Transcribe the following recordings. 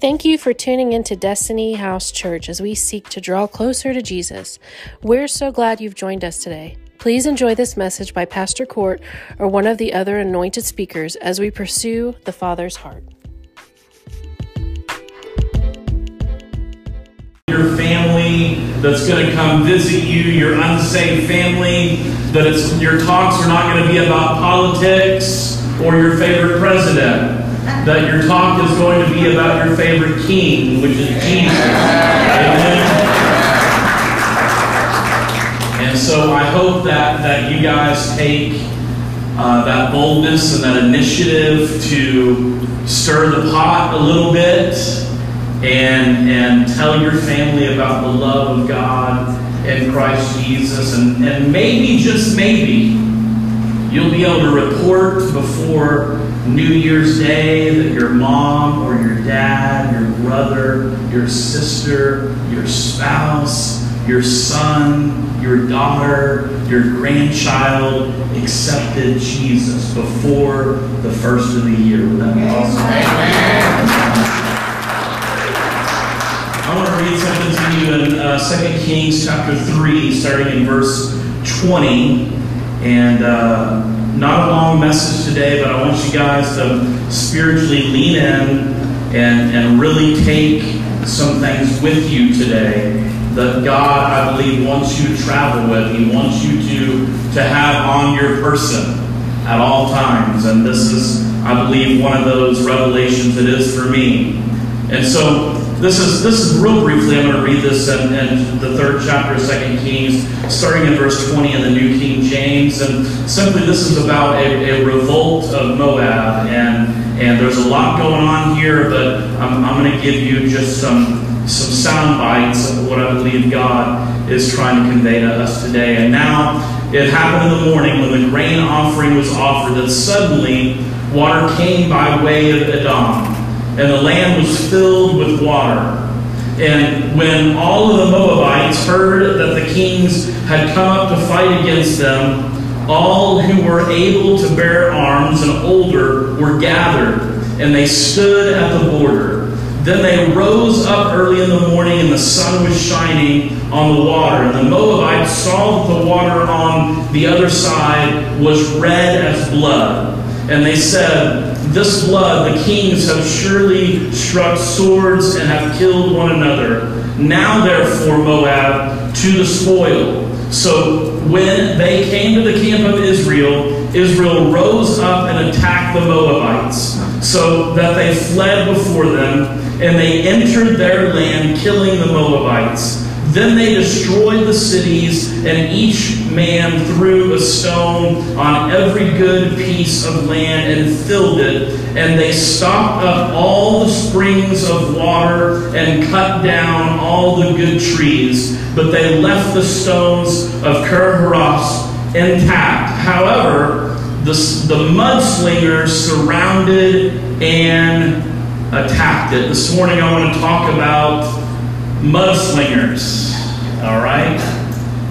Thank you for tuning into Destiny House Church as we seek to draw closer to Jesus. We're so glad you've joined us today. Please enjoy this message by Pastor Court or one of the other anointed speakers as we pursue the Father's heart. Your family that's going to come visit you, your unsaved family, that your talks are not going to be about politics or your favorite president that your talk is going to be about your favorite king, which is Jesus. Amen. And so I hope that, that you guys take uh, that boldness and that initiative to stir the pot a little bit and, and tell your family about the love of God in Christ Jesus. And, and maybe, just maybe, you'll be able to report before New Year's Day that your mom or your dad, your brother, your sister, your spouse, your son, your daughter, your grandchild accepted Jesus before the first of the year. Would that be awesome? I want to read something to you in uh, 2 Kings chapter 3, starting in verse 20. And uh, not a long message today, but I want you guys to spiritually lean in and, and really take some things with you today that God, I believe, wants you to travel with. He wants you to, to have on your person at all times. And this is, I believe, one of those revelations it is for me. And so this is this is real briefly. I'm going to read this in, in the third chapter of Second Kings, starting in verse 20 in the New King James. And simply, this is about a, a revolt of Moab, and and there's a lot going on here, but I'm, I'm going to give you just some some sound bites of what I believe God is trying to convey to us today. And now it happened in the morning when the grain offering was offered that suddenly water came by way of Edom and the land was filled with water. And when all of the Moabites heard that the kings had come up to fight against them, all who were able to bear arms and older were gathered, and they stood at the border. Then they rose up early in the morning, and the sun was shining on the water. And the Moabites saw that the water on the other side was red as blood. And they said, This blood the kings have surely struck swords and have killed one another. Now, therefore, Moab, to the spoil. So when they came to the camp of Israel, Israel rose up and attacked the Moabites, so that they fled before them, and they entered their land, killing the Moabites. Then they destroyed the cities, and each man threw a stone on every good piece of land and filled it. And they stopped up all the springs of water and cut down all the good trees. But they left the stones of Ker-Haros intact. However, the, the mudslingers surrounded and attacked it. This morning I want to talk about mudslingers. All right?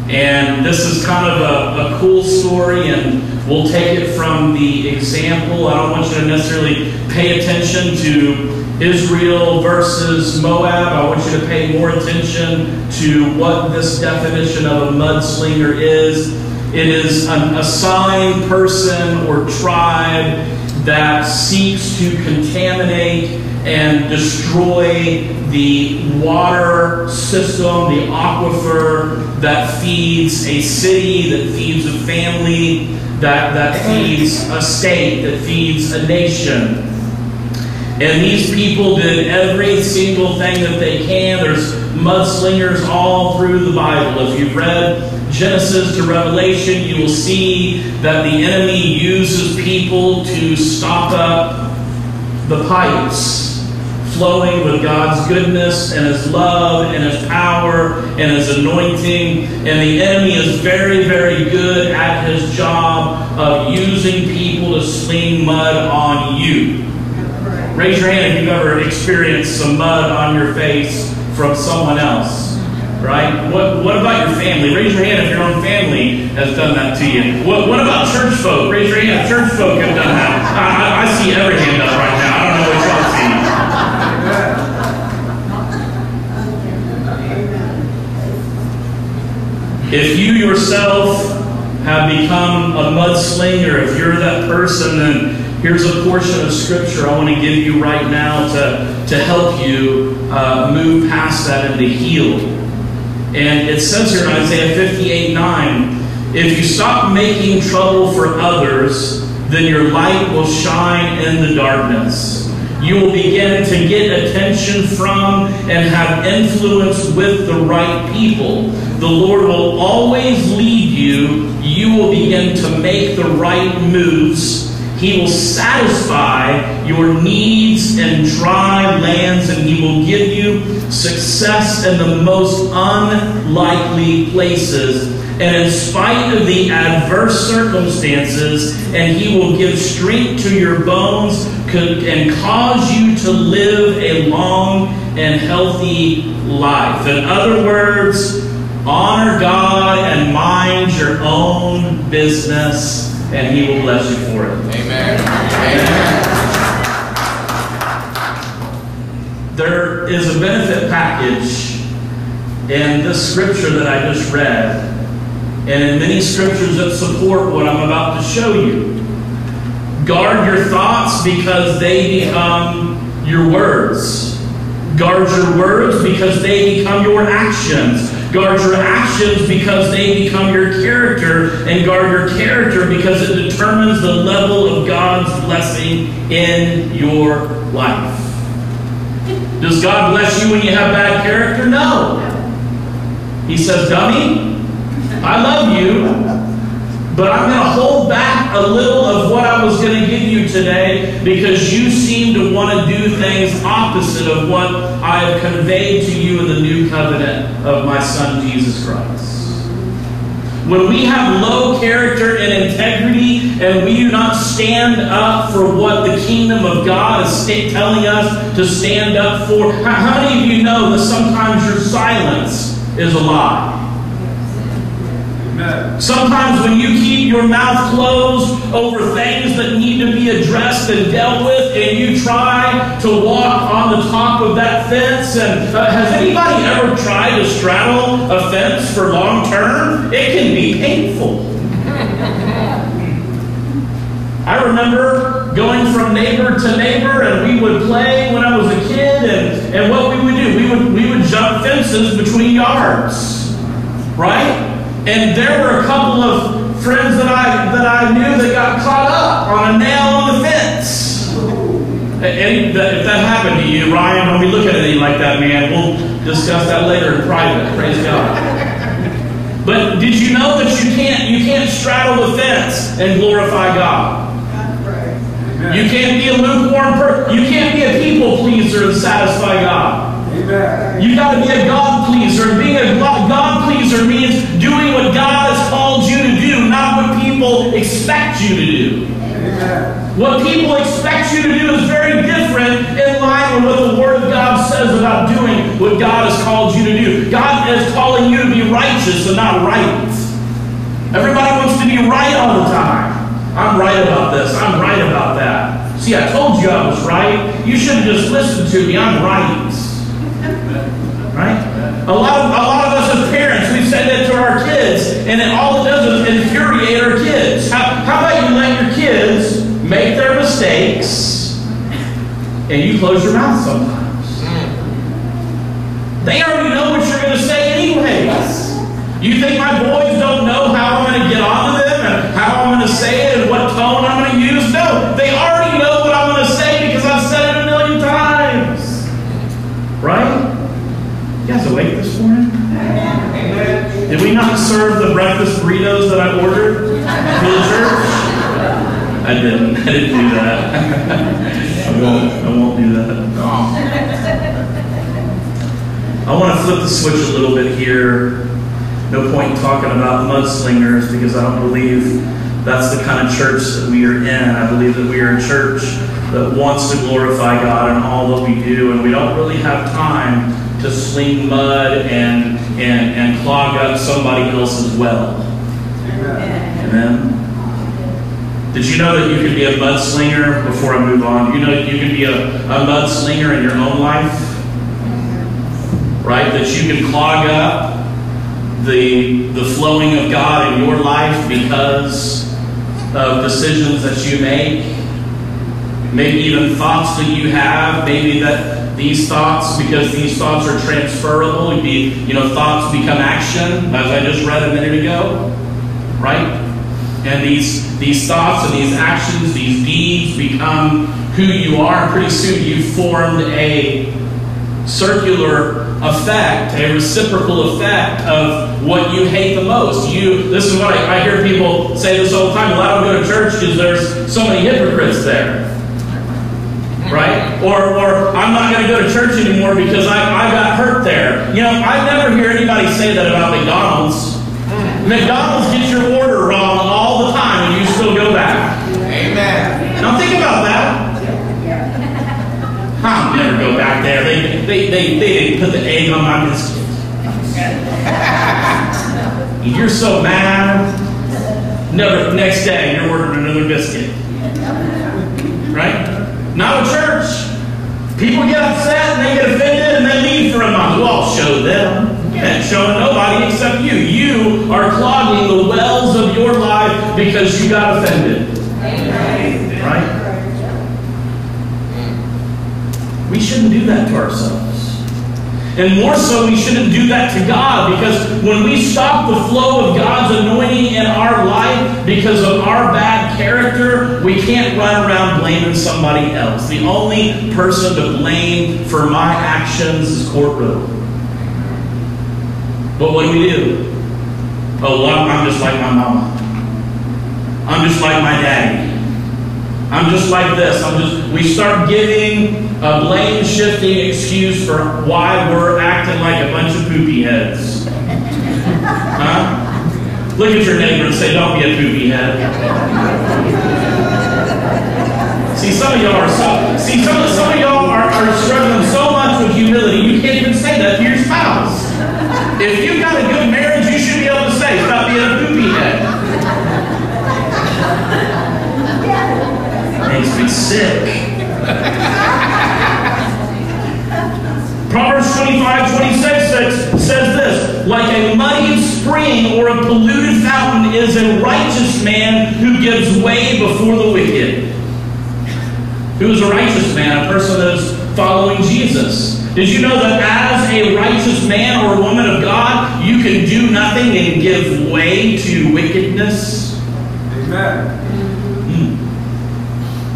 And this is kind of a, a, cool story, and we'll take it from the example. I don't want you to necessarily pay attention to Israel versus Moab. I want you to pay more attention to what this definition of a mudslinger is. It is an assigned person or tribe that seeks to contaminate and destroy the water system, the aquifer that feeds a city, that feeds a family, that, that feeds a state, that feeds a nation. And these people did every single thing that they can. There's mudslingers all through the Bible. If you've read Genesis to Revelation, you will see that the enemy uses people to stop up the pipes flowing with God's goodness and His love and His power and His anointing. And the enemy is very, very good at his job of using people to sling mud on you. Raise your hand if you've ever experienced some mud on your face from someone else. Right? What, what about your family? Raise your hand if your own family has done that to you. What, what about church folk? Raise your hand if church folk have done that. I, I, I see every hand up right now. Yourself have become a mudslinger, if you're that person, then here's a portion of Scripture I want to give you right now to, to help you uh, move past that and to heal. And it says here in Isaiah 58 9, if you stop making trouble for others, then your light will shine in the darkness. You will begin to get attention from and have influence with the right people. The Lord will always lead you. You will begin to make the right moves. He will satisfy your needs in dry lands and He will give you success in the most unlikely places and in spite of the adverse circumstances, and He will give strength to your bones and cause you to live a long and healthy life. In other words, honor God and mind your own business, and He will bless you for it. Amen. Amen. There is a benefit package in this scripture that I just read and in many scriptures that support what I'm about to show you. Guard your thoughts because they become your words. Guard your words because they become your actions. Guard your actions because they become your character. And guard your character because it determines the level of God's blessing in your life. Does God bless you when you have bad character? No. He says, dummy, I love you, but I'm going to hold back a little of what I was going to give you today because you seem to want to do things opposite of what I have conveyed to you in the new covenant of my Son, Jesus Christ. When we have low character and integrity and we do not stand up for what the kingdom of God is telling us to stand up for, how many of you know that sometimes your silence is a lie? Sometimes when you keep your mouth closed over things that need to be addressed and dealt with, and you try to walk on the top of that fence, and uh, has anybody ever tried to straddle a fence for long term? It can be painful. I remember going from neighbor to neighbor, and we would play when I was a kid, and, and what we would do, we would, we would jump fences between yards, right? And there were a couple of friends that I that I knew that got caught up on a nail on the fence. And if that happened to you, Ryan, don't be looking at me like that, man. We'll discuss that later in private. Praise God. But did you know that you can't you can't straddle the fence and glorify God? You can't be a lukewarm person. You can't be a people pleaser and satisfy God. Amen. You got to be a God pleaser. And being a God pleaser means doing what God has called you to do, not what people expect you to do. Amen. What people expect you to do is very different in line with what the Word of God says about doing what God has called you to do. God is calling you to be righteous and not right. Everybody wants to be right all the time. I'm right about this. I'm right about that. See, I told you I was right. You should have just listened to me. I'm right. Right? A lot, of, a lot of us as parents, we say that to our kids, and then all it does is infuriate our kids. How, how about you let your kids make their mistakes and you close your mouth sometimes? They already know what you're going to say anyways. You think my boys don't know how I'm going to get on onto them and how I'm going to say it and what tone I'm going to use? No, they already serve the breakfast burritos that I ordered for the church? I didn't. I didn't do that. I won't. I won't do that. I want to flip the switch a little bit here. No point talking about mudslingers because I don't believe that's the kind of church that we are in. I believe that we are a church that wants to glorify God in all that we do, and we don't really have time to sling mud and, and, and clog up somebody else's well. Amen. Amen. Did you know that you can be a mudslinger before I move on? You know you can be a, a mudslinger in your own life? Right? That you can clog up the, the flowing of God in your life because of decisions that you make, maybe even thoughts that you have, maybe that these thoughts, because these thoughts are transferable, be, you know, thoughts become action, as I just read a minute ago, right? And these, these thoughts and these actions, these deeds become who you are, and pretty soon you've formed a circular effect, a reciprocal effect of what you hate the most. You, this is what I, I hear people say this all the time. Well, I don't go to church because there's so many hypocrites there. Right? Or, or I'm not going to go to church anymore because I, I got hurt there. You know, I never hear anybody say that about McDonald's. Mm. McDonald's gets your order wrong all the time and you still go back. Amen. Now think about that. I'll never go back there. They, they, they, they didn't put the egg on my biscuit. You're so mad. Never, next day, you're ordering another biscuit. Not a church. People get upset and they get offended and they leave for a month. Well, show them. You ain't showing nobody except you. You are clogging the wells of your life because you got offended. Right? We shouldn't do that to ourselves. And more so, we shouldn't do that to God because when we stop the flow of God's anointing in our life because of our bad character, we can't run around blaming somebody else. The only person to blame for my actions is courtroom. But what do we do? Oh, well, I'm just like my mama. I'm just like my daddy. I'm just like this. I'm just. We start giving a blame shifting excuse for why we're acting like a bunch of poopy heads. Huh? Look at your neighbor and say, "Don't be a poopy head." See, some of y'all are so. See, some of some of y'all are, are struggling so much with humility. You can't even say that to your spouse. If you've got a good marriage, you should be able to say, "Stop being a poopy head." makes me sick. Proverbs 25, 26 says this Like a muddied or a polluted fountain is a righteous man who gives way before the wicked. Who is a righteous man? A person that is following Jesus. Did you know that as a righteous man or woman of God, you can do nothing and give way to wickedness? Amen.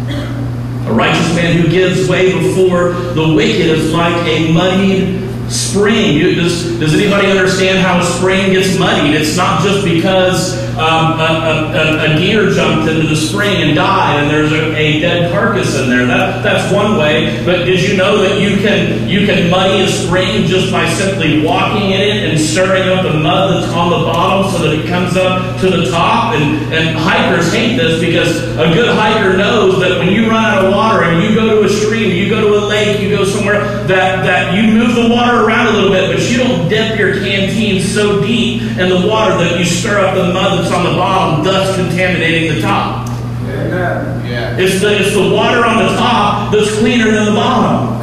Hmm. A righteous man who gives way before the wicked is like a muddied spring. Does, does anybody understand how spring gets muddied? It's not just because um, a, a, a, deer jumped into the spring and died and there's a, a, dead carcass in there. That, that's one way. But did you know that you can, you can muddy a spring just by simply walking in it and stirring up the mud that's on the bottom so that it comes up to the top? And, and hikers hate this because a good hiker knows that when you run out of water and you go to a stream, you go to a lake, you go somewhere, that, that you move the water around a little bit, but you don't dip your canteen so deep in the water that you stir up the mud that's on the bottom, thus contaminating the top. Amen. Yeah. It's the, it's the water on the top that's cleaner than the bottom.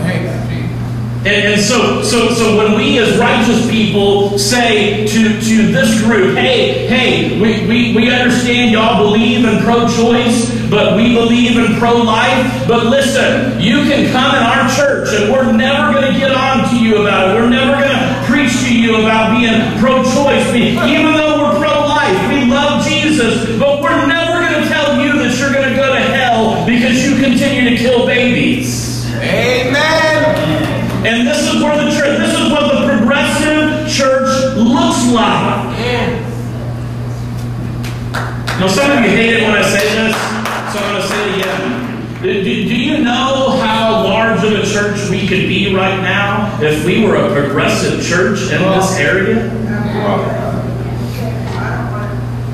And, and, so, so, so when we as righteous people say to, to this group, hey, hey, we, we, we understand y'all believe in pro-choice, but we believe in pro-life. But listen, you can come in our church and we're never going to get on to you about it. We're never going to preach to you about being pro-choice. Even though we're pro-life, we love Jesus, but we're never going to tell you that you're going to go to hell because you continue to kill babies. Amen. And this is where the church, this is what the progressive church looks like. Now, some of you hate it when I say this, so I'm going to say it again. Do, do, you know how large of a church we could be right now if we were a progressive church in this area?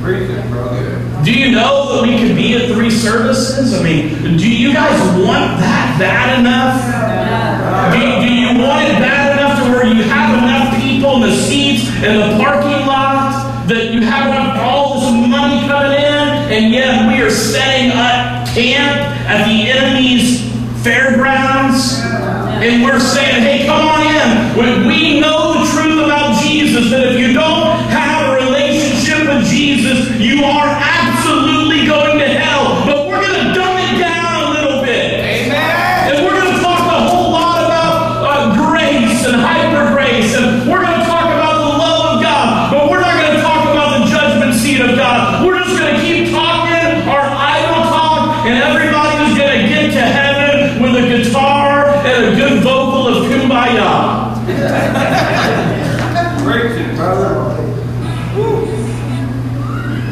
Do you know that we could be at three services? I mean, do you guys want that bad enough? Do, do you want it bad enough to where you have enough people in the seats in the parking lot that you have all this money coming in, and yet we are setting up camp at the enemy's fairgrounds, and we're saying, "Hey, come on in." When we know the truth about Jesus that if you don't You are absolutely going to hell, but we're going to dumb it down a little bit. Amen. And we're going to talk a whole lot about uh, grace and hyper grace, and we're going to talk about the love of God, but we're not going to talk about the judgment seat of God. We're just going to keep talking our idle talk, and everybody everybody's going to get to heaven with a guitar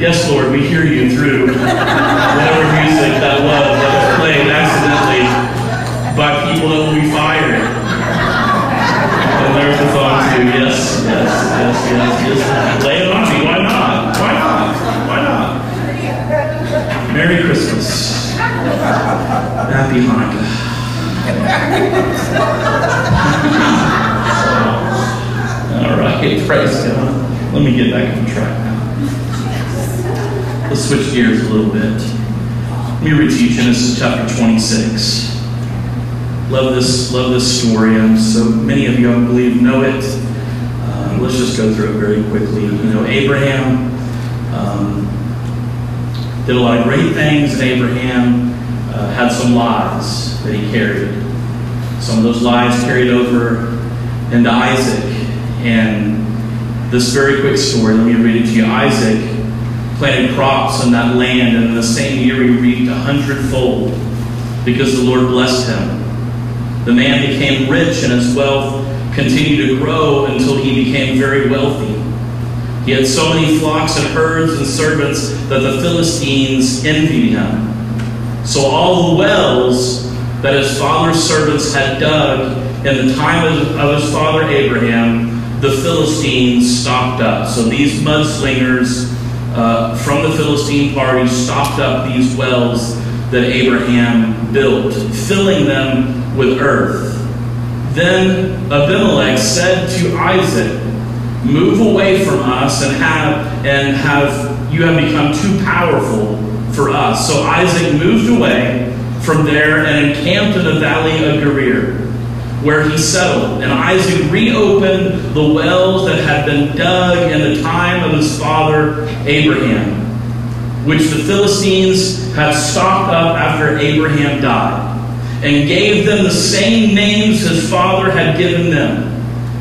Yes, Lord, we hear you through whatever music that was that was played accidentally by people that will be fired. And there's the song too. Yes, yes, yes, yes, yes. Lay it on me. Why not? Why not? Why not? Merry Christmas. Happy Hanukkah. All right, praise God. Let me get back on track now. Switch gears a little bit. Let me read to you Genesis chapter 26. Love this, love this story. And so many of you, I believe, know it. Uh, let's just go through it very quickly. You know, Abraham um, did a lot of great things, and Abraham uh, had some lies that he carried. Some of those lies carried over into Isaac. And this very quick story, let me read it to you. Isaac planted crops in that land, and in the same year he reaped a hundredfold because the Lord blessed him. The man became rich, and his wealth continued to grow until he became very wealthy. He had so many flocks and herds and servants that the Philistines envied him. So all the wells that his father's servants had dug in the time of, of his father Abraham, the Philistines stopped up. So these mudslingers uh, from the Philistine party stopped up these wells that Abraham built, filling them with earth. Then Abimelech said to Isaac, Move away from us and have and have you have become too powerful for us. So Isaac moved away from there and encamped in the valley of Gerar, where he settled. And Isaac reopened the wells that had been dug in the time of his father Abraham, which the Philistines had stopped up after Abraham died, and gave them the same names his father had given them.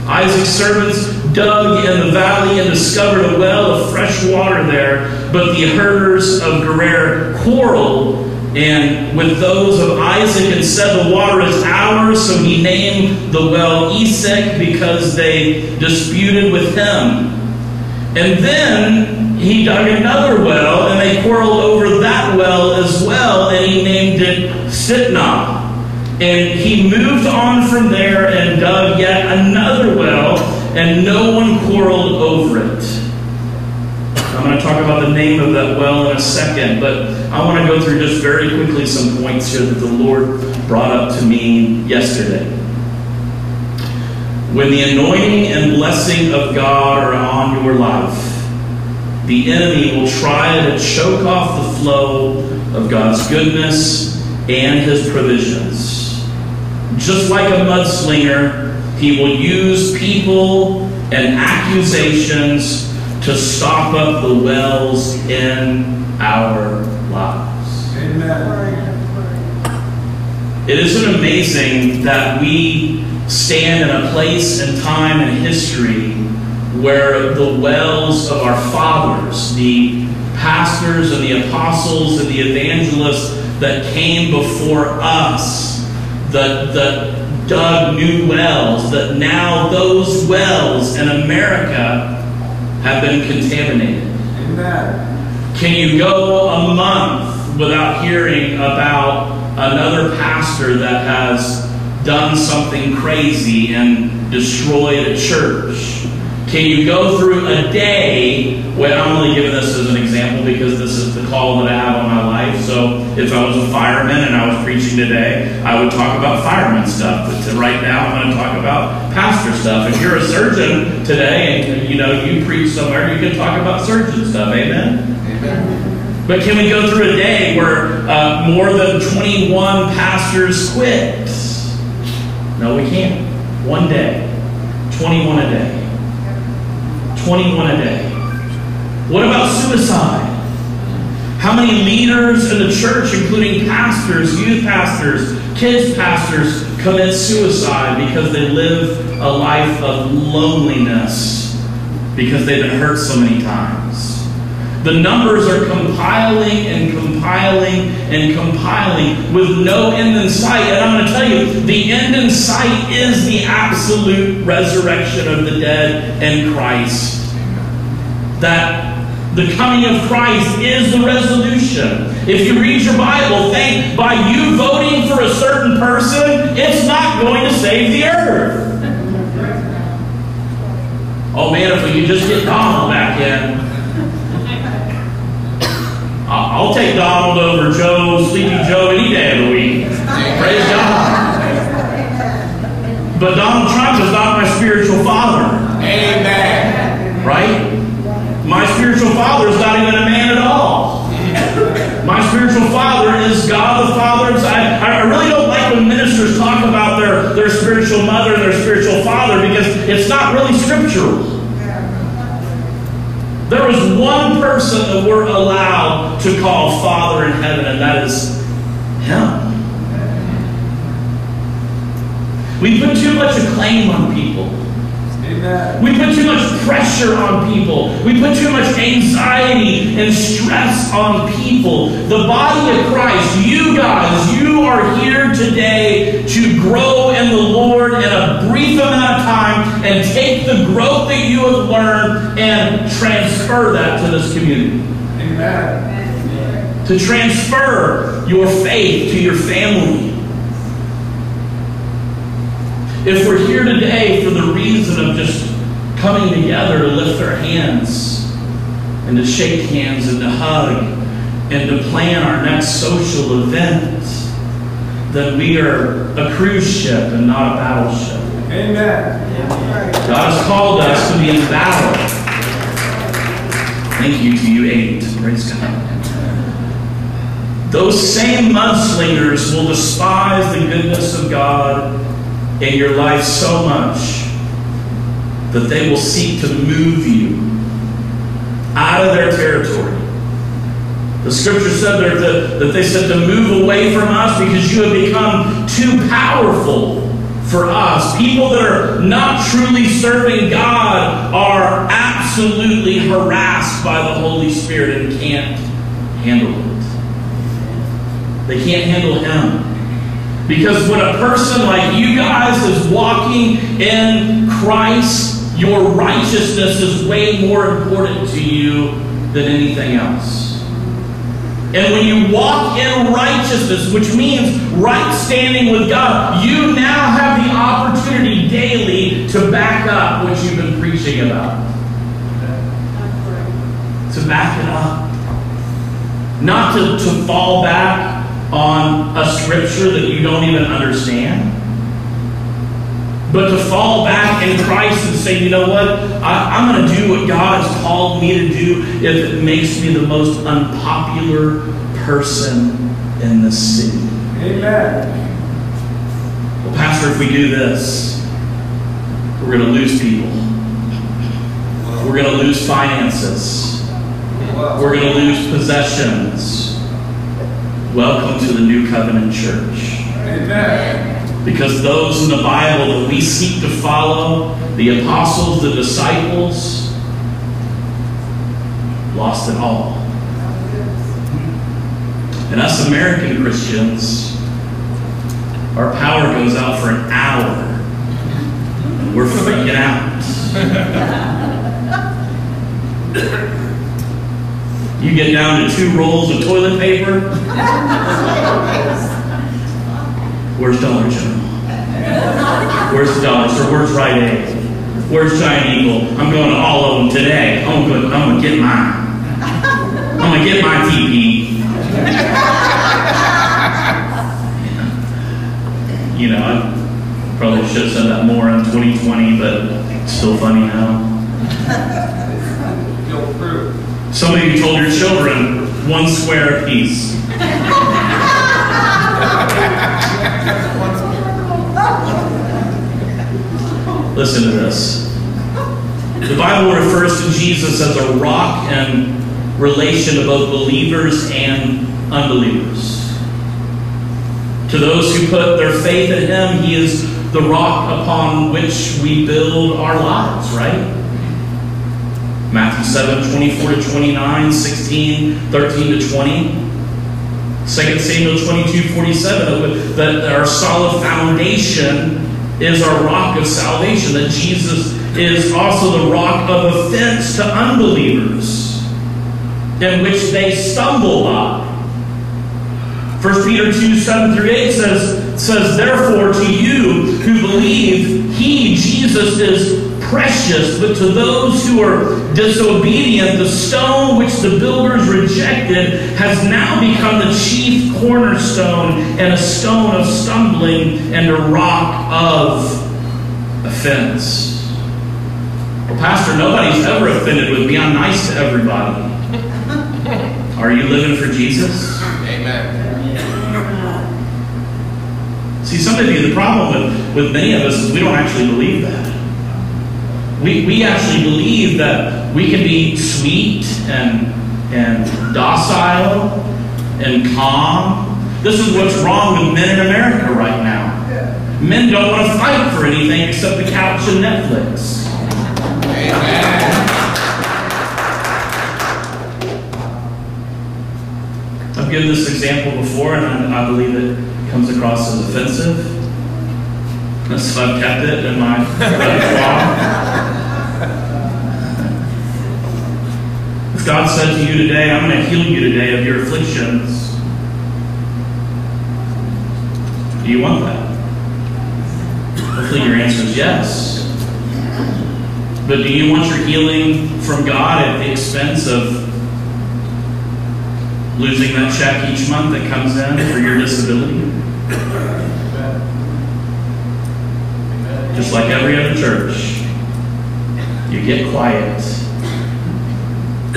Isaac's servants dug in the valley and discovered a well of fresh water there, but the herders of Gerar quarreled and with those of Isaac and said, The water is ours. So he named the well Esek because they disputed with him. And then he dug another well, and they quarreled over that well as well, and he named it Sitnah. And he moved on from there and dug yet another well, and no one quarreled over it. I'm going to talk about the name of that well in a second, but I want to go through just very quickly some points here that the Lord brought up to me yesterday. When the anointing and blessing of God are on your life, the enemy will try to choke off the flow of God's goodness and his provisions. Just like a mudslinger, he will use people and accusations to stop up the wells in our lives. Amen. It isn't amazing that we stand in a place and time in history where the wells of our fathers, the pastors and the apostles and the evangelists that came before us, that, that dug new wells, that now those wells in America have been contaminated. Amen. Can you go a month without hearing about another pastor that has done something crazy and destroyed a church? Can you go through a day? Well, I'm only giving this as an example because this is the call that I have on my life. So if I was a fireman and I was preaching today, I would talk about fireman stuff. But to right now, I'm going to talk about pastor stuff. If you're a surgeon today and you know you preach somewhere, you can talk about surgeon stuff. Amen. Amen. But can we go through a day where uh, more than 21 pastors quit? No, we can't. One day. 21 a day. 21 a day. What about suicide? How many leaders in the church, including pastors, youth pastors, kids pastors, commit suicide because they live a life of loneliness because they've been hurt so many times? The numbers are compiling and compiling and compiling with no end in sight. And I'm going to tell you, the end in sight is the absolute resurrection of the dead and Christ. That the coming of Christ is the resolution. If you read your Bible, think by you voting for a certain person, it's not going to save the earth. Oh man, if we could just get Donald back in. I'll take Donald over Joe, Sleepy Joe, any day of the week. Praise God. But Donald Trump is not my spiritual father. Amen. Right? My spiritual father is not even a man at all. My spiritual father is God the Father. I, I really don't like when ministers talk about their, their spiritual mother and their spiritual father because it's not really scriptural. There is one person that we're allowed to call Father in heaven, and that is Him. We put too much acclaim on people. Amen. We put too much pressure on people. We put too much anxiety and stress on people. The body of Christ, you guys, you are here today to grow in the Lord in a brief amount of time and take the growth that you have learned and transfer that to this community. Amen. To transfer your faith to your family. If we're here today for the reason of just coming together to lift our hands and to shake hands and to hug and to plan our next social event, then we are a cruise ship and not a battleship. Amen. God has called us to be in battle. Thank you to you eight. Praise God. Those same mudslingers will despise the goodness of God in your life so much that they will seek to move you out of their territory. The scripture said there that, that they said to move away from us because you have become too powerful for us. People that are not truly serving God are absolutely harassed by the Holy Spirit and can't handle it. They can't handle Him. Because when a person like you guys is walking in Christ, your righteousness is way more important to you than anything else. And when you walk in righteousness, which means right standing with God, you now have the opportunity daily to back up what you've been preaching about. To back it up. Not to, to fall back on a scripture that you don't even understand. But to fall back in Christ and say, you know what? I, am going to do what God has called me to do if it makes me the most unpopular person in the city. Amen. Well, Pastor, if we do this, we're going to lose people. We're going to lose finances. We're going to lose possessions. Welcome to the New Covenant Church. Amen. Because those in the Bible that we seek to follow, the apostles, the disciples, lost it all. And us American Christians, our power goes out for an hour. And we're freaking out. You get down to two rolls of toilet paper. Where's Dollar General? Where's the Dollar Store? Where's Rite Aid? Where's Giant Eagle? I'm going to all of them today. I'm going to, I'm going to get mine. I'm going to get my TP. you know, I probably should have said that more in 2020, but it's still funny now. Feel proof. Some you told your children one square apiece. Listen to this. The Bible refers to Jesus as a rock in relation to both believers and unbelievers. To those who put their faith in Him, He is the rock upon which we build our lives, right? Matthew 7, 24 to 29, 16, 13 to 20. 2 Samuel 22, 47, that our solid foundation is our rock of salvation, that Jesus is also the rock of offense to unbelievers, in which they stumble by. 1 Peter 2, 7 through 8 says, says, Therefore, to you who believe, he, Jesus, is precious, but to those who are disobedient, the stone which the builders rejected has now become the chief cornerstone and a stone of stumbling and a rock of offense. Well, Pastor, nobody's ever offended with me. I'm nice to everybody. Are you living for Jesus? Amen. See, some of you, the problem with, with many of us is we don't actually believe that. We, we actually believe that we can be sweet and, and docile and calm. This is what's wrong with men in America right now. Men don't want to fight for anything except the couch and Netflix. Amen. I've given this example before, and I, believe it comes across as offensive. So I've kept it in my repertoire. If God said to you today, I'm going to heal you today of your afflictions, do you want that? Hopefully your answer is yes. But do you want your healing from God at the expense of losing that check each month that comes in for your disability? Just like every other church, you get quiet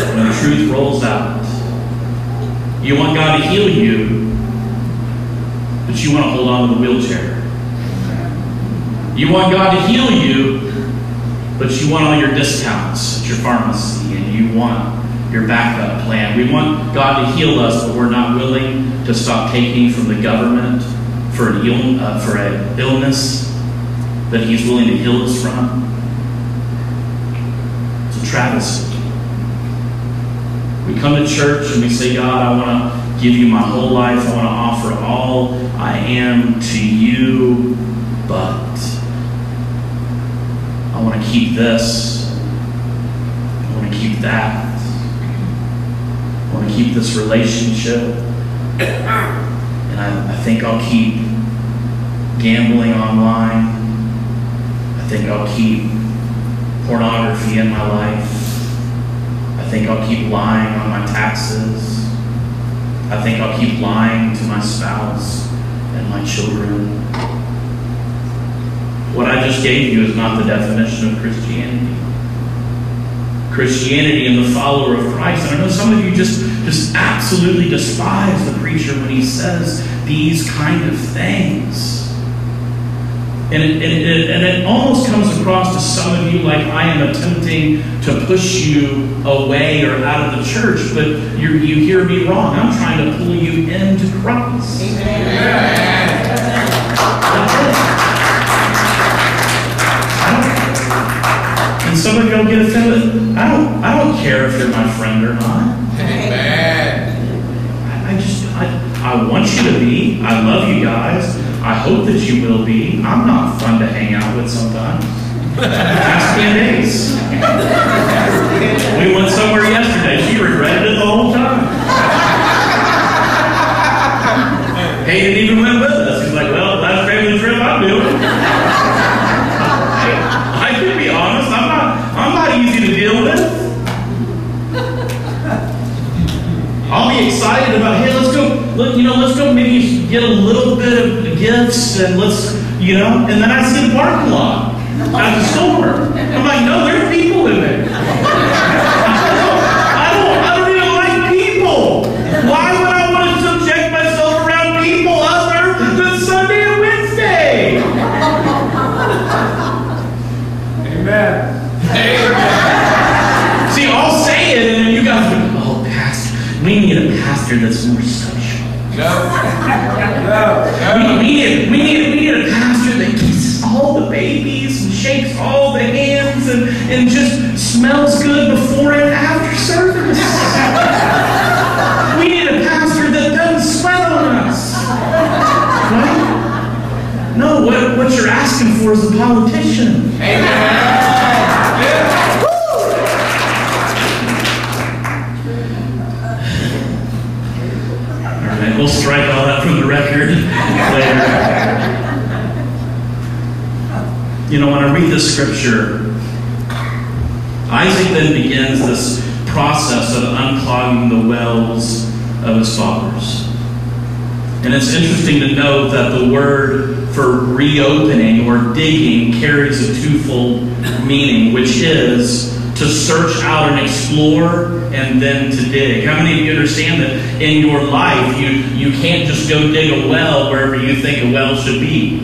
when the truth rolls out. You want God to heal you, but you want to hold on to the wheelchair. You want God to heal you, but you want all your discounts at your pharmacy and you want your backup plan. We want God to heal us, but we're not willing to stop taking from the government for an, Ill, uh, for an illness that He's willing to heal us from. It's a travesty. We come to church and we say, God, I want to give you my whole life. I want to offer all I am to you, but I want to keep this. I want to keep that. I want to keep this relationship. And I, I think I'll keep gambling online. I think I'll keep pornography in my life. I think I'll keep lying on my taxes. I think I'll keep lying to my spouse and my children. What I just gave you is not the definition of Christianity. Christianity and the follower of Christ. And I know some of you just, just absolutely despise the preacher when he says these kind of things. And it, it, and it almost comes across to some of you like I am attempting to push you away or out of the church, but you you hear me wrong. I'm trying to pull you into Christ. And some of you will get offended. I don't, I don't care if you're my friend or not. Amen. I, I just, I, I want you to be. I love you guys. I hope that you will be. I'm not fun to hang out with sometimes. Ask Candace. We went somewhere yesterday. She regretted it the whole time. Hey, didn't even went with us. He's like, well, last family trip I'm doing. I, I can be honest. I'm not. I'm not easy to deal with. I'll be excited about, hey, let's go, look, you know, let's go maybe get a little bit of gifts and let's, you know, and then I see the parking lot at the store. I'm like, no, there's people in there. I don't, I don't even like people. Why would I want to subject myself around people other than Sunday and Wednesday? Amen. See, I'll say it, and then you guys go, oh, pastor we need a pastor that's more social. No. No. we, need, we, and, just smells good before and after service. we need a pastor that doesn't sweat on us. Right? No, what, what you're asking for is a politician. Amen. All right, we'll strike all that from the record later. You know, when I read this scripture, Isaac then begins this process of unclogging the wells of his fathers. And it's interesting to note that the word for reopening or digging carries a twofold meaning, which is to search out and explore and then to dig. How many of you understand that in your life you, you can't just go dig a well wherever you think a well should be?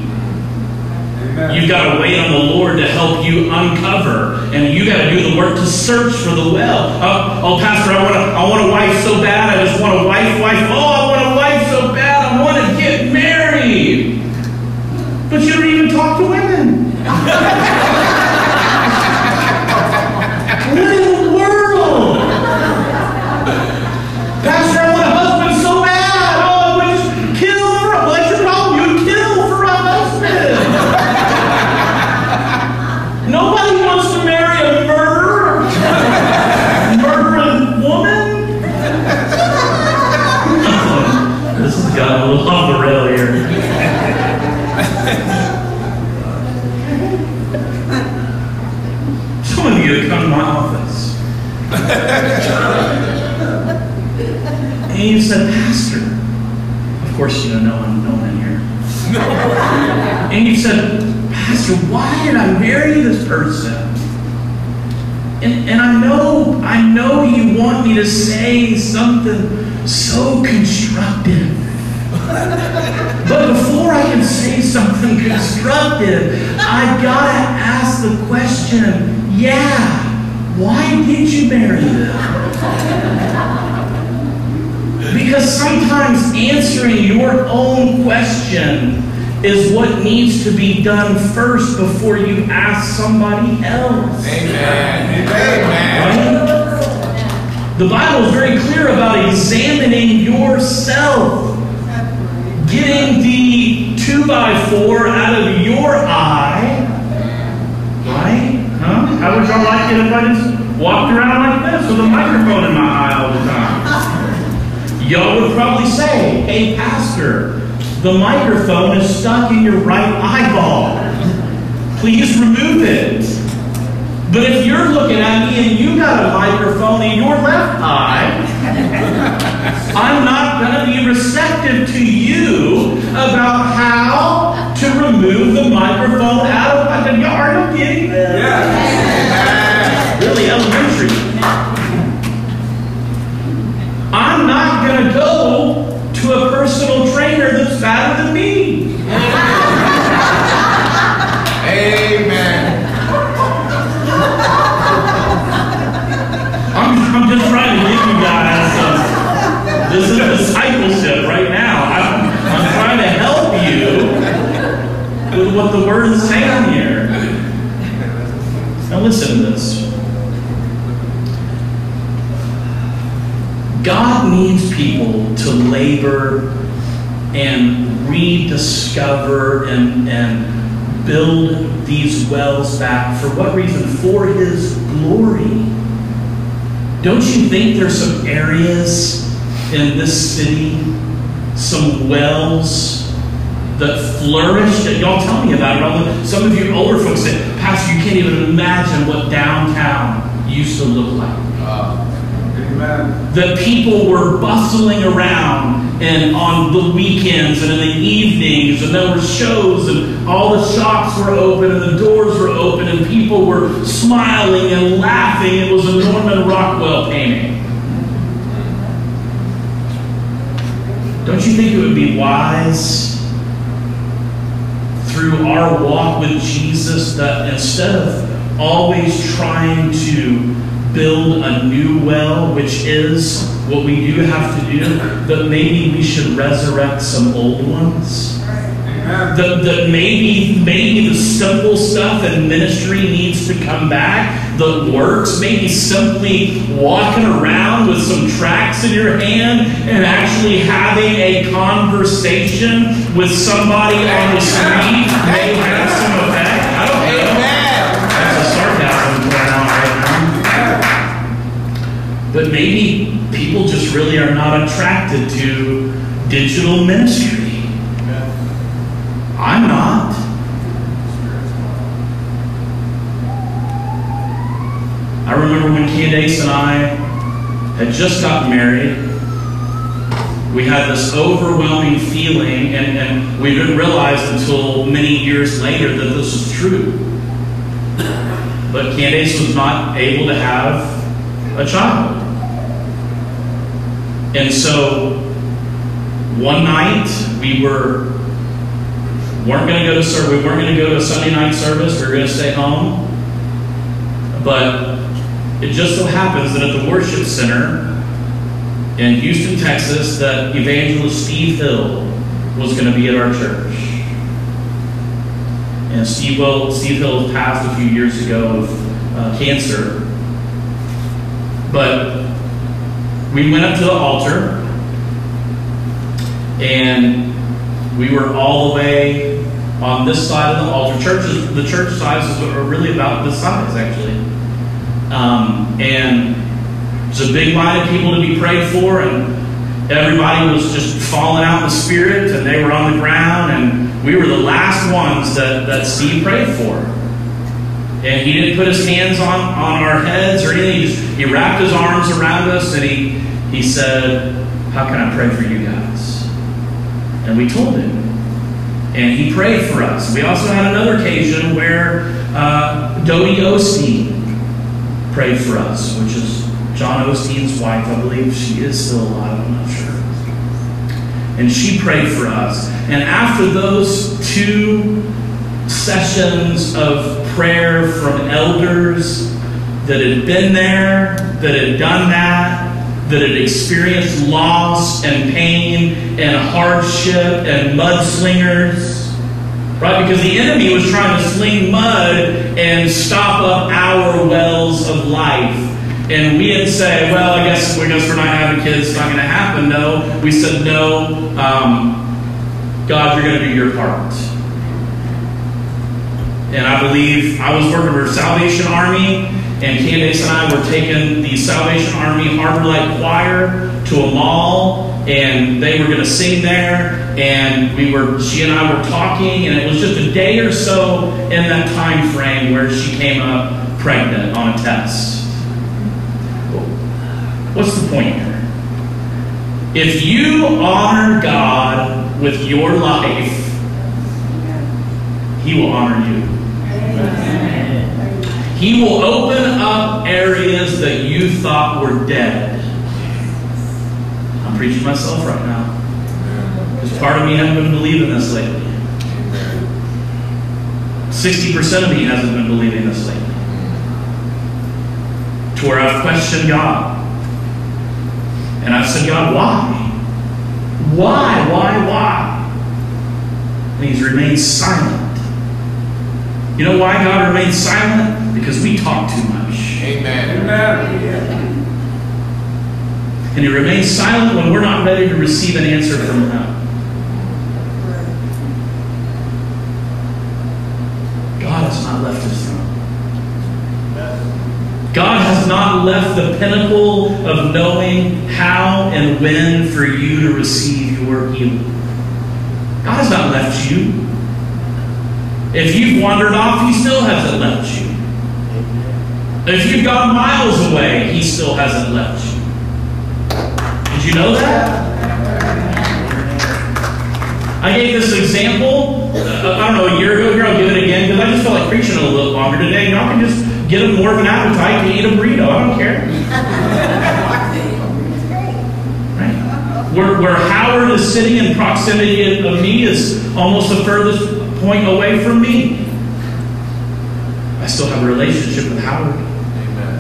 You've got to wait on the Lord to help you uncover, and you got to do the work to search for the well. Uh, oh, Pastor, I want a, I want a wife so bad. I just want a wife, wife. Oh, I want a wife so bad. I want to get married. But you don't even talk to women. and you said, Pastor. Of course, you know no one, no one in here. And you said, Pastor, why did I marry this person? And, and I know, I know you want me to say something so constructive. But before I can say something constructive, I gotta ask the question, yeah, why did you marry them? Because sometimes answering your own question is what needs to be done first before you ask somebody else. Amen. Amen. Right? The Bible is very clear about examining yourself, getting the two by four out of your eye. Right? Huh? How would y'all like it if I just walked around like this with a microphone in my eye all the time? Y'all would probably say, hey, Pastor, the microphone is stuck in your right eyeball. Please remove it. But if you're looking at me and you got a microphone in your left eye, I'm not going to be receptive to you about how to remove the microphone out of my. Are you getting this? Yes. Really elementary. I'm not going to go to a personal trainer that's fatter than me. Amen. I'm, I'm just trying to give you guys some. This is discipleship right now. I'm, I'm trying to help you with what the word is saying here. Now listen to this. God needs people to labor and rediscover and, and build these wells back. For what reason? For His glory. Don't you think there's some areas in this city, some wells that flourish that y'all tell me about it? Some of you older folks say, Pastor, you can't even imagine what downtown used to look like That people were bustling around and on the weekends and in the evenings and there were shows and all the shops were open and the doors were open and people were smiling and laughing. It was a norman rockwell painting. Don't you think it would be wise through our walk with jesus that instead of always trying to build a new well, which is what we do have to do, that maybe we should resurrect some old ones. That, that maybe maybe the simple stuff in ministry needs to come back. The works, maybe simply walking around with some tracts in your hand and actually having a conversation with somebody on the street may have some effect. Maybe people just really are not attracted to digital ministry. I'm not. I remember when Candace and I had just gotten married. We had this overwhelming feeling, and, and we didn't realize until many years later that this was true. But Candace was not able to have a child. And so one night we were weren't going to go to service. We weren't going to go to a Sunday night service. We were going to stay home. But it just so happens that at the worship center in Houston, Texas, that evangelist Steve Hill was going to be at our church. And Steve, well, Steve Hill passed a few years ago of uh, cancer. But we went up to the altar and we were all the way on this side of the altar. Churches, the church sizes are really about this size, actually. Um, and there's a big line of people to be prayed for, and everybody was just falling out in the spirit, and they were on the ground, and we were the last ones that, that Steve prayed for. And he didn't put his hands on, on our heads or anything. He, just, he wrapped his arms around us, and he, he said, How can I pray for you guys? And we told him and he prayed for us. We also had another occasion where uh, Osteen prayed for us, which is John Osteen's wife. I believe she is still alive, I'm not sure. And she prayed for us. And after those two sessions of prayer from elders that had been there, that had done that, that had experienced loss and pain and hardship and mudslingers. Right? Because the enemy was trying to sling mud and stop up our wells of life. And we didn't say, well, I guess, guess we're not having kids, it's not going to happen. No. We said, no, um, God, you're going to do your part. And I believe I was working for Salvation Army, and Candace and I were taking the Salvation Army Harbor Light Choir to a mall, and they were going to sing there. And we were, she and I were talking, and it was just a day or so in that time frame where she came up pregnant on a test. What's the point here? If you honor God with your life, He will honor you. He will open up areas that you thought were dead. I'm preaching myself right now. Because part of me hasn't been believing this lately. 60% of me hasn't been believing this lately. To where I've questioned God. And I've said, God, why? Why, why, why? And He's remained silent. You know why God remains silent? Because we talk too much. Amen. Amen. And He remains silent when we're not ready to receive an answer from Him. God has not left His throne. God has not left the pinnacle of knowing how and when for you to receive your healing. God has not left you. If you've wandered off, He still hasn't left you. If you've gone miles away, He still hasn't left you. Did you know that? I gave this example, uh, I don't know, a year ago here. I'll give it again because I just felt like preaching a little longer today. Y'all can just get a more of an appetite to eat a burrito. I don't care. Right? Where, where Howard is sitting in proximity of me is almost the furthest point away from me. I still have a relationship with Howard. Amen.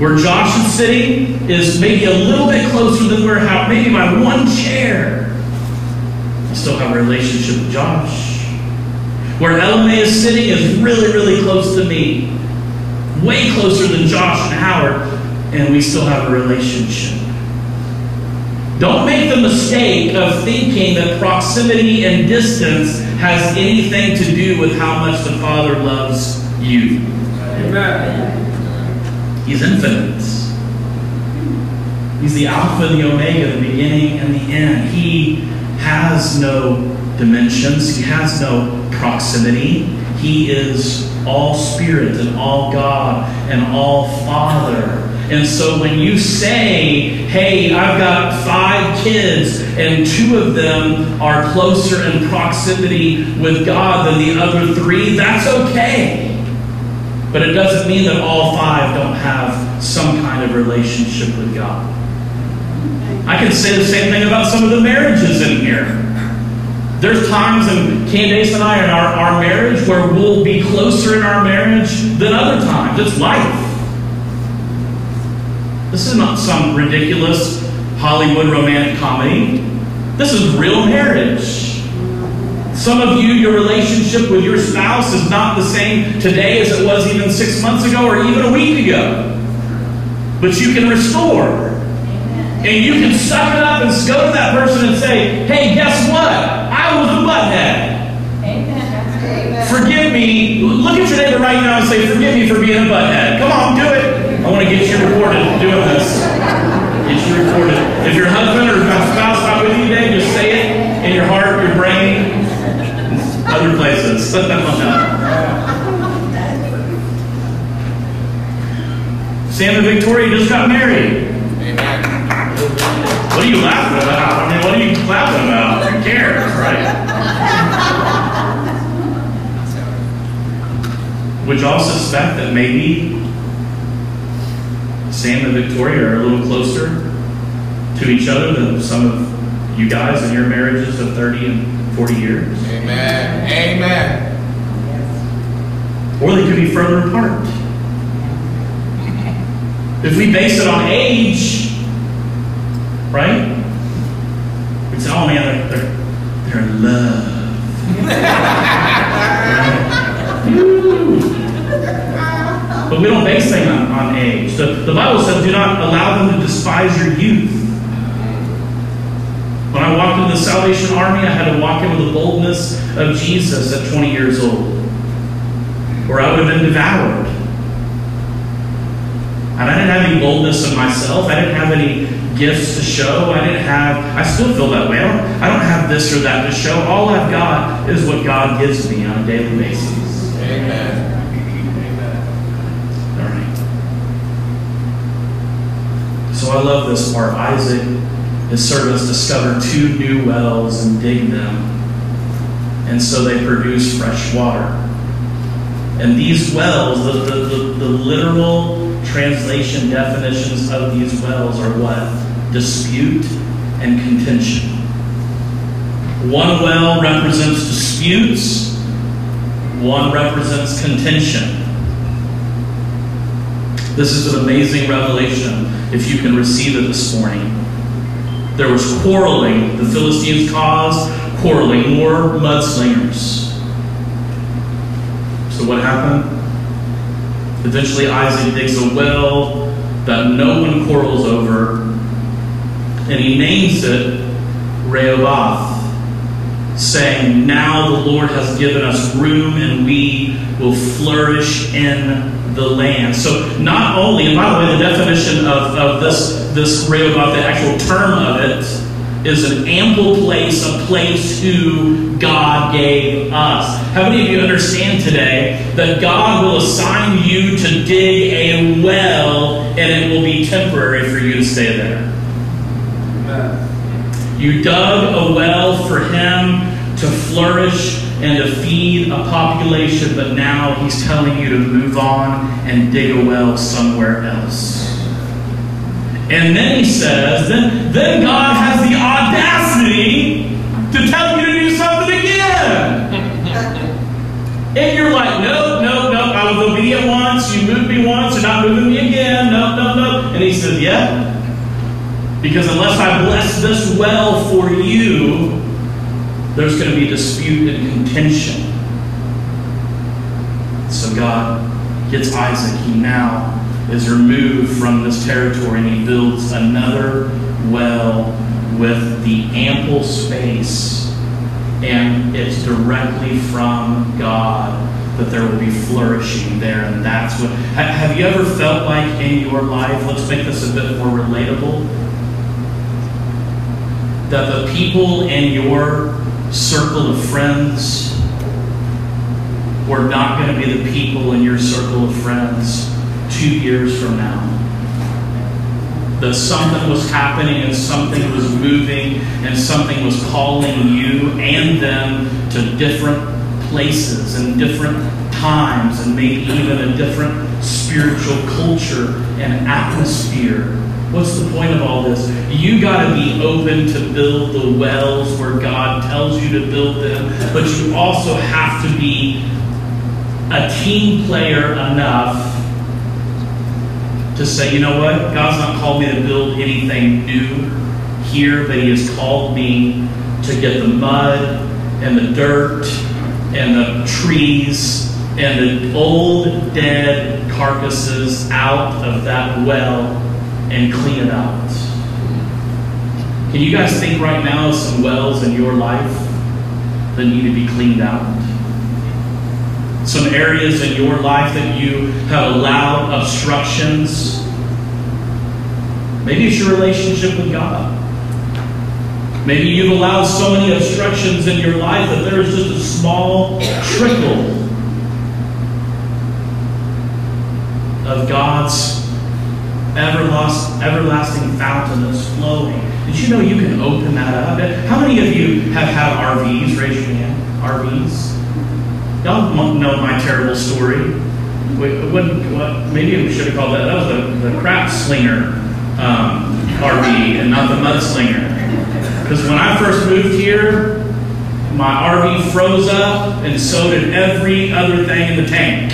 Where Josh is sitting is maybe a little bit closer than where how maybe my one chair. I still have a relationship with Josh. Where LMA is sitting is really, really close to me. Way closer than Josh and Howard, and we still have a relationship. Don't make the mistake of thinking that proximity and distance has anything to do with how much the Father loves you. Amen. He's infinite. He's the Alpha and the Omega, the beginning and the end. He has no dimensions, He has no proximity. He is all Spirit and all God and all Father. And so when you say, hey, I've got five kids and two of them are closer in proximity with God than the other three, that's okay. But it doesn't mean that all five don't have some kind of relationship with God. I can say the same thing about some of the marriages in here. There's times in Candace and I in our, our marriage where we'll be closer in our marriage than other times. It's life. This is not some ridiculous Hollywood romantic comedy. This is real marriage. Some of you, your relationship with your spouse is not the same today as it was even six months ago or even a week ago. But you can restore. And you can suck it up and go to that person and say, hey, guess what? I was a butthead. Forgive me. Look at your neighbor right now and say, forgive me for being a butthead. Come on, do it. I want to get you recorded doing this. Get you recorded. If your husband or spouse not with you today, just say it in your heart, your brain, other places. Let them know. Sam and Victoria just got married. Amen. What are you laughing about? I mean, what are you laughing about? Who cares, right? Would y'all suspect that maybe Sam and Victoria are a little closer to each other than some of you guys in your marriages of 30 and 40 years? Amen. Amen. Or they could be further apart. If we base it on age, right? We'd say, oh man, they're, they're, they're in love. But we don't base things on, on age. The, the Bible says, do not allow them to despise your youth. When I walked into the Salvation Army, I had to walk in with the boldness of Jesus at 20 years old, or I would have been devoured. And I didn't have any boldness in myself. I didn't have any gifts to show. I didn't have, I still feel that way. I don't, I don't have this or that to show. All I've got is what God gives me on a daily basis. Amen. All right. So I love this part. Isaac, his servants discover two new wells and dig them. And so they produce fresh water. And these wells, the, the, the, the literal translation definitions of these wells are what? Dispute and contention. One well represents disputes, one represents contention. This is an amazing revelation if you can receive it this morning. There was quarreling. The Philistines caused quarreling, more mudslingers. So what happened? Eventually, Isaac digs a well that no one quarrels over, and he names it Rehoboth, saying, Now the Lord has given us room, and we will flourish in the land. So, not only, and by the way, the definition of, of this, this Rehoboth, the actual term of it, is an ample place, a place who God gave us. How many of you understand today that God will assign you to dig a well and it will be temporary for you to stay there? Amen. You dug a well for Him to flourish and to feed a population, but now He's telling you to move on and dig a well somewhere else. And then he says, then, then God has the audacity to tell you to do something again. and you're like, nope, nope, nope, I was obedient once, you moved me once, you're not moving me again. No, no, no. And he said, Yeah. Because unless I bless this well for you, there's going to be dispute and contention. So God gets Isaac. He now is removed from this territory and he builds another well with the ample space. And it's directly from God that there will be flourishing there. And that's what. Have you ever felt like in your life, let's make this a bit more relatable, that the people in your circle of friends were not going to be the people in your circle of friends two years from now. That something was happening and something was moving and something was calling you and them to different places and different times and maybe even a different spiritual culture and atmosphere What's the point of all this? You got to be open to build the wells where God tells you to build them, but you also have to be a team player enough to say, you know what? God's not called me to build anything new here, but He has called me to get the mud and the dirt and the trees and the old dead carcasses out of that well and clean it out. Can you guys think right now of some wells in your life that need to be cleaned out? Some areas in your life that you have allowed obstructions. Maybe it's your relationship with God. Maybe you've allowed so many obstructions in your life that there is just a small trickle of God's everlasting fountain that's flowing. Did you know you can open that up? How many of you have had RVs? Raise your hand. RVs? Y'all know my terrible story. what, maybe we should have called that. That was the, the crap slinger um, RV and not the mud slinger. Because when I first moved here, my RV froze up, and so did every other thing in the tank.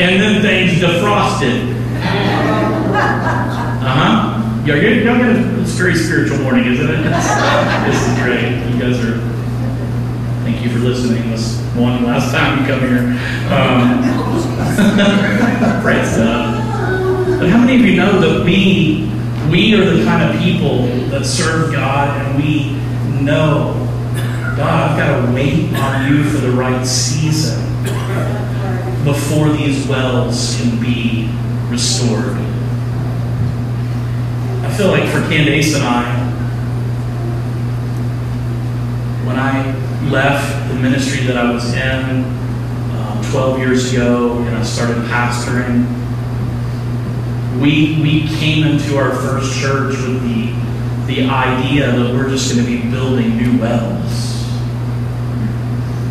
And then things defrosted. Uh huh. Y'all get, y'all get a, it's very spiritual morning, isn't it? this is great. You guys are. Thank you for listening. This one last time you come here. Um, praise God. But how many of you know that we we are the kind of people that serve God, and we know God. I've got to wait on you for the right season before these wells can be restored. I feel like for Candace and I, when I left the ministry that I was in um, 12 years ago and I started pastoring, we, we came into our first church with the, the idea that we're just going to be building new wells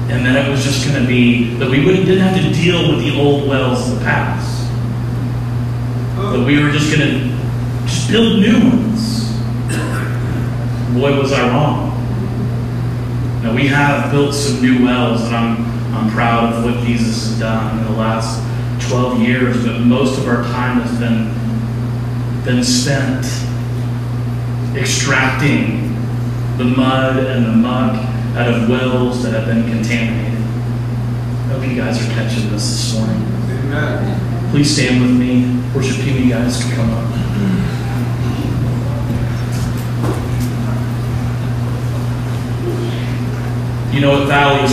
and that it was just going to be that we wouldn't didn't have to deal with the old wells of the past. That we were just going to just build new ones. Boy, was I wrong. Now we have built some new wells, and I'm I'm proud of what Jesus has done in the last 12 years. But most of our time has been been spent extracting the mud and the muck out of wells that have been contaminated. I hope you guys are catching this this morning. Amen. Please stand with me. Worship team, you guys can come up. You know what Valley is